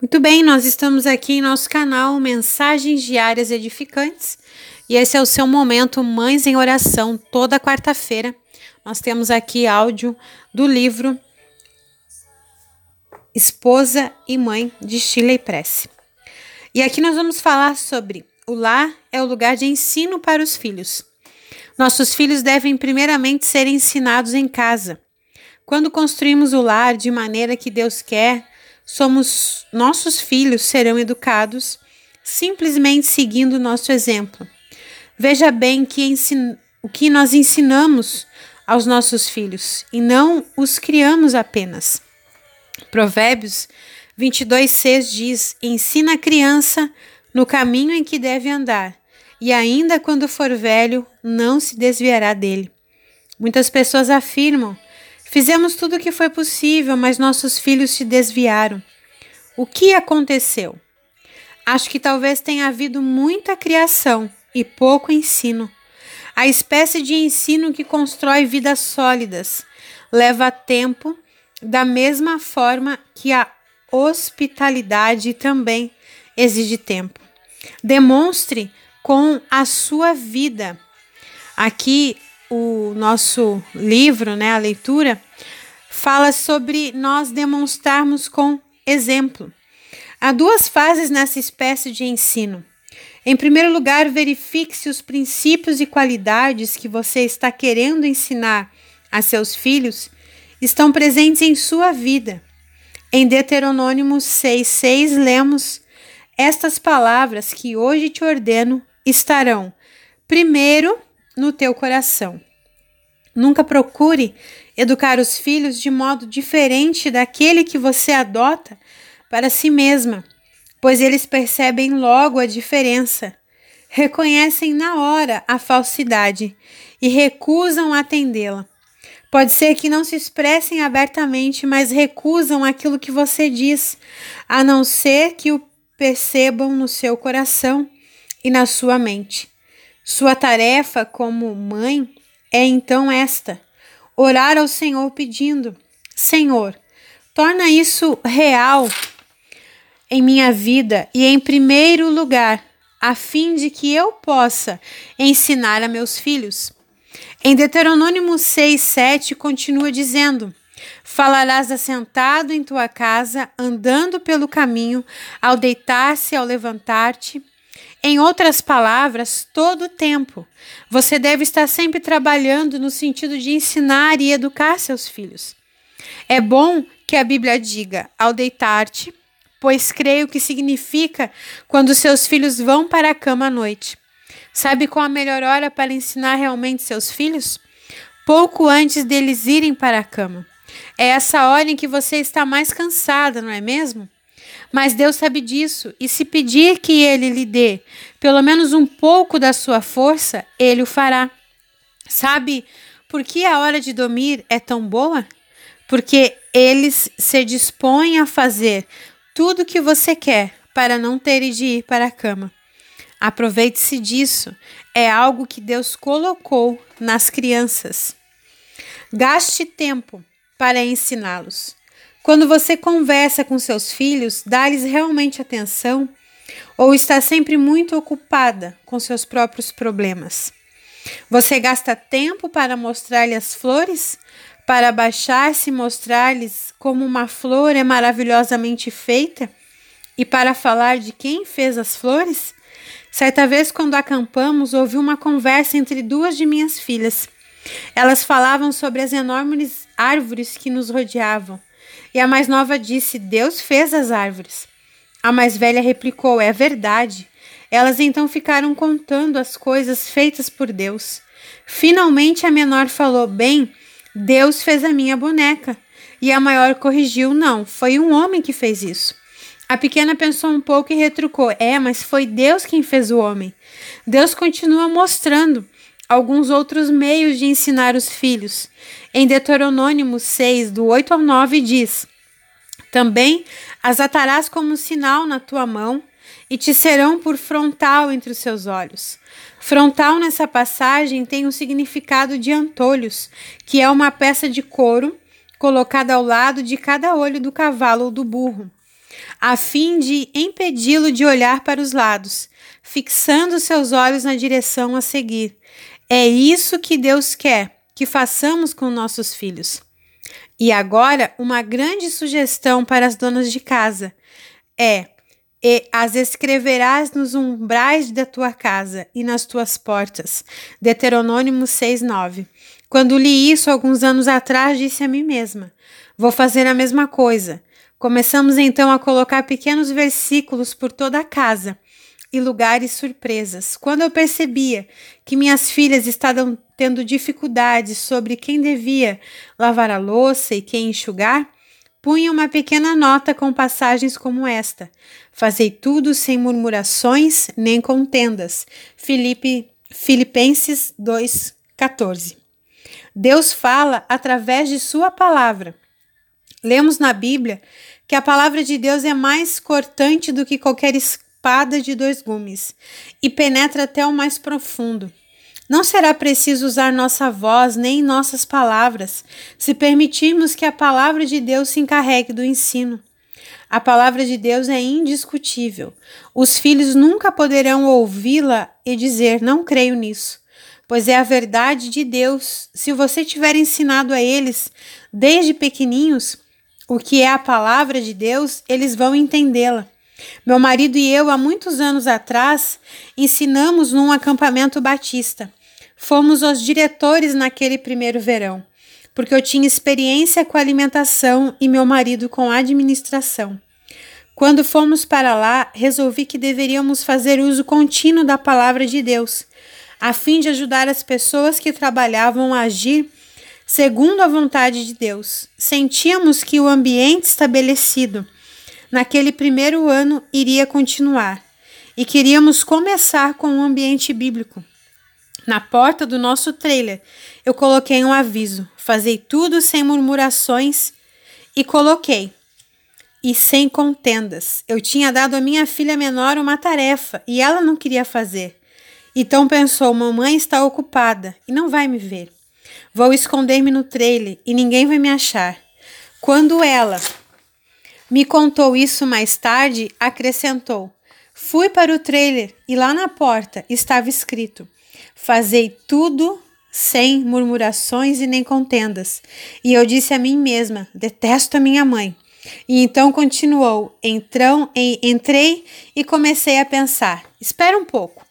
Muito bem, nós estamos aqui em nosso canal Mensagens Diárias Edificantes e esse é o seu momento Mães em Oração, toda quarta-feira. Nós temos aqui áudio do livro Esposa e Mãe de Shirley Press. E aqui nós vamos falar sobre o lar é o lugar de ensino para os filhos. Nossos filhos devem primeiramente ser ensinados em casa. Quando construímos o lar de maneira que Deus quer, somos nossos filhos serão educados simplesmente seguindo nosso exemplo. Veja bem que ensin, o que nós ensinamos aos nossos filhos e não os criamos apenas. Provérbios 22:6 diz: Ensina a criança no caminho em que deve andar, e ainda quando for velho, não se desviará dele. Muitas pessoas afirmam Fizemos tudo o que foi possível, mas nossos filhos se desviaram. O que aconteceu? Acho que talvez tenha havido muita criação e pouco ensino. A espécie de ensino que constrói vidas sólidas leva tempo, da mesma forma que a hospitalidade também exige tempo. Demonstre com a sua vida. Aqui o nosso livro, né, a leitura, fala sobre nós demonstrarmos com exemplo. Há duas fases nessa espécie de ensino. Em primeiro lugar, verifique se os princípios e qualidades que você está querendo ensinar a seus filhos estão presentes em sua vida. Em Deuteronômio 6,6 lemos: Estas palavras que hoje te ordeno estarão, primeiro, no teu coração. Nunca procure educar os filhos de modo diferente daquele que você adota para si mesma, pois eles percebem logo a diferença, reconhecem na hora a falsidade e recusam atendê-la. Pode ser que não se expressem abertamente, mas recusam aquilo que você diz, a não ser que o percebam no seu coração e na sua mente. Sua tarefa como mãe é então esta: orar ao Senhor pedindo: Senhor, torna isso real em minha vida e em primeiro lugar, a fim de que eu possa ensinar a meus filhos. Em Deuteronômio 6, 7, continua dizendo: Falarás assentado em tua casa, andando pelo caminho, ao deitar-se, ao levantar-te, em outras palavras, todo o tempo. Você deve estar sempre trabalhando no sentido de ensinar e educar seus filhos. É bom que a Bíblia diga ao deitar-te, pois creio que significa quando seus filhos vão para a cama à noite. Sabe qual a melhor hora para ensinar realmente seus filhos? Pouco antes deles irem para a cama. É essa hora em que você está mais cansada, não é mesmo? Mas Deus sabe disso, e se pedir que Ele lhe dê pelo menos um pouco da sua força, Ele o fará. Sabe por que a hora de dormir é tão boa? Porque eles se dispõem a fazer tudo o que você quer para não ter de ir para a cama. Aproveite-se disso, é algo que Deus colocou nas crianças. Gaste tempo para ensiná-los. Quando você conversa com seus filhos, dá-lhes realmente atenção ou está sempre muito ocupada com seus próprios problemas? Você gasta tempo para mostrar-lhes as flores? Para abaixar-se e mostrar-lhes como uma flor é maravilhosamente feita? E para falar de quem fez as flores? Certa vez, quando acampamos, ouvi uma conversa entre duas de minhas filhas. Elas falavam sobre as enormes árvores que nos rodeavam. E a mais nova disse: Deus fez as árvores. A mais velha replicou: É verdade. Elas então ficaram contando as coisas feitas por Deus. Finalmente a menor falou: Bem, Deus fez a minha boneca. E a maior corrigiu: Não, foi um homem que fez isso. A pequena pensou um pouco e retrucou: É, mas foi Deus quem fez o homem. Deus continua mostrando alguns outros meios de ensinar os filhos. Em Deuteronômio 6, do 8 ao 9, diz: Também as atarás como sinal na tua mão e te serão por frontal entre os seus olhos. Frontal nessa passagem tem o significado de antolhos, que é uma peça de couro colocada ao lado de cada olho do cavalo ou do burro. a fim de impedi-lo de olhar para os lados, fixando seus olhos na direção a seguir. É isso que Deus quer que façamos com nossos filhos. E agora, uma grande sugestão para as donas de casa é: e as escreverás nos umbrais da tua casa e nas tuas portas. Deuteronômio 6:9. Quando li isso alguns anos atrás, disse a mim mesma: vou fazer a mesma coisa. Começamos então a colocar pequenos versículos por toda a casa e lugares surpresas. Quando eu percebia que minhas filhas estavam tendo dificuldades sobre quem devia lavar a louça e quem enxugar, punha uma pequena nota com passagens como esta: Fazei tudo sem murmurações nem contendas. Filipe, Filipenses 2:14. Deus fala através de sua palavra. Lemos na Bíblia que a palavra de Deus é mais cortante do que qualquer espada de dois gumes e penetra até o mais profundo. Não será preciso usar nossa voz nem nossas palavras se permitirmos que a palavra de Deus se encarregue do ensino. A palavra de Deus é indiscutível. Os filhos nunca poderão ouvi-la e dizer: Não creio nisso, pois é a verdade de Deus. Se você tiver ensinado a eles desde pequeninhos o que é a palavra de Deus, eles vão entendê-la. Meu marido e eu, há muitos anos atrás, ensinamos num acampamento batista. Fomos os diretores naquele primeiro verão, porque eu tinha experiência com alimentação e meu marido com administração. Quando fomos para lá, resolvi que deveríamos fazer uso contínuo da palavra de Deus, a fim de ajudar as pessoas que trabalhavam a agir segundo a vontade de Deus. Sentíamos que o ambiente estabelecido naquele primeiro ano iria continuar e queríamos começar com um ambiente bíblico. Na porta do nosso trailer, eu coloquei um aviso: fazei tudo sem murmurações e coloquei. E sem contendas. Eu tinha dado à minha filha menor uma tarefa e ela não queria fazer. Então pensou: mamãe está ocupada e não vai me ver. Vou esconder-me no trailer e ninguém vai me achar. Quando ela me contou isso mais tarde, acrescentou: Fui para o trailer e lá na porta estava escrito: Fazei tudo sem murmurações e nem contendas. E eu disse a mim mesma: Detesto a minha mãe. E então continuou: Entrão, entrei e comecei a pensar: Espera um pouco.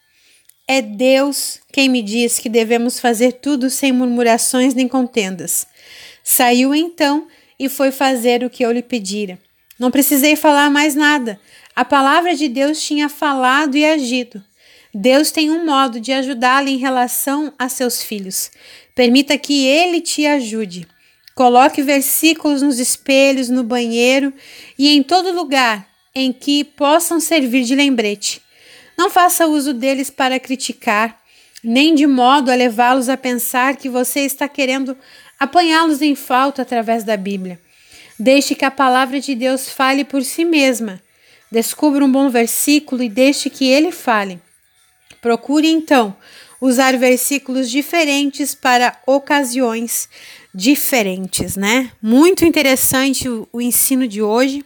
É Deus quem me diz que devemos fazer tudo sem murmurações nem contendas. Saiu então e foi fazer o que eu lhe pedira. Não precisei falar mais nada. A palavra de Deus tinha falado e agido. Deus tem um modo de ajudá-lo em relação a seus filhos. Permita que ele te ajude. Coloque versículos nos espelhos, no banheiro e em todo lugar em que possam servir de lembrete. Não faça uso deles para criticar, nem de modo a levá-los a pensar que você está querendo apanhá-los em falta através da Bíblia. Deixe que a palavra de Deus fale por si mesma. Descubra um bom versículo e deixe que ele fale. Procure então usar versículos diferentes para ocasiões diferentes, né? Muito interessante o, o ensino de hoje.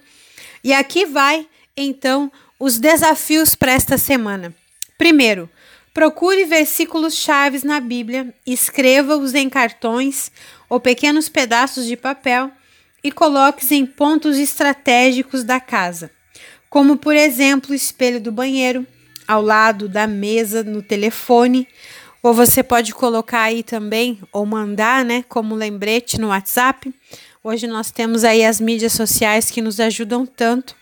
E aqui vai então os desafios para esta semana. Primeiro, procure versículos chaves na Bíblia, escreva-os em cartões ou pequenos pedaços de papel e coloque-os em pontos estratégicos da casa, como por exemplo o espelho do banheiro, ao lado da mesa, no telefone, ou você pode colocar aí também, ou mandar, né, como lembrete no WhatsApp. Hoje nós temos aí as mídias sociais que nos ajudam tanto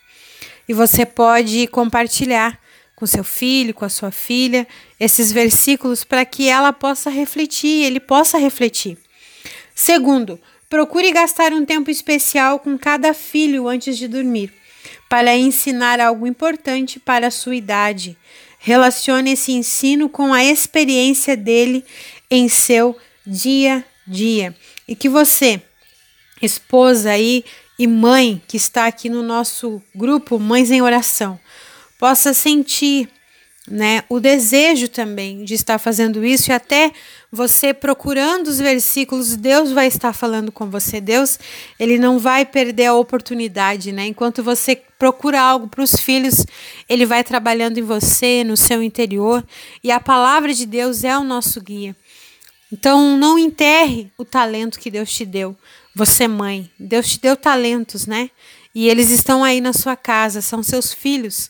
e você pode compartilhar com seu filho, com a sua filha, esses versículos para que ela possa refletir, ele possa refletir. Segundo, Procure gastar um tempo especial com cada filho antes de dormir, para ensinar algo importante para a sua idade. Relacione esse ensino com a experiência dele em seu dia a dia. E que você, esposa aí e mãe que está aqui no nosso grupo Mães em Oração, possa sentir né, o desejo também de estar fazendo isso e até você procurando os versículos, Deus vai estar falando com você. Deus, ele não vai perder a oportunidade, né? Enquanto você procura algo para os filhos, ele vai trabalhando em você, no seu interior, e a palavra de Deus é o nosso guia. Então, não enterre o talento que Deus te deu. Você, mãe, Deus te deu talentos, né? E eles estão aí na sua casa, são seus filhos.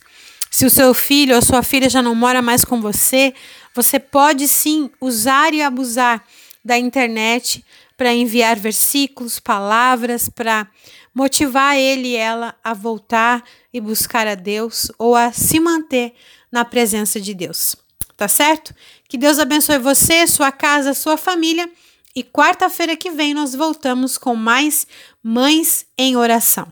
Se o seu filho ou sua filha já não mora mais com você, você pode sim usar e abusar da internet para enviar versículos, palavras, para motivar ele e ela a voltar e buscar a Deus ou a se manter na presença de Deus. Tá certo? Que Deus abençoe você, sua casa, sua família. E quarta-feira que vem nós voltamos com mais Mães em Oração.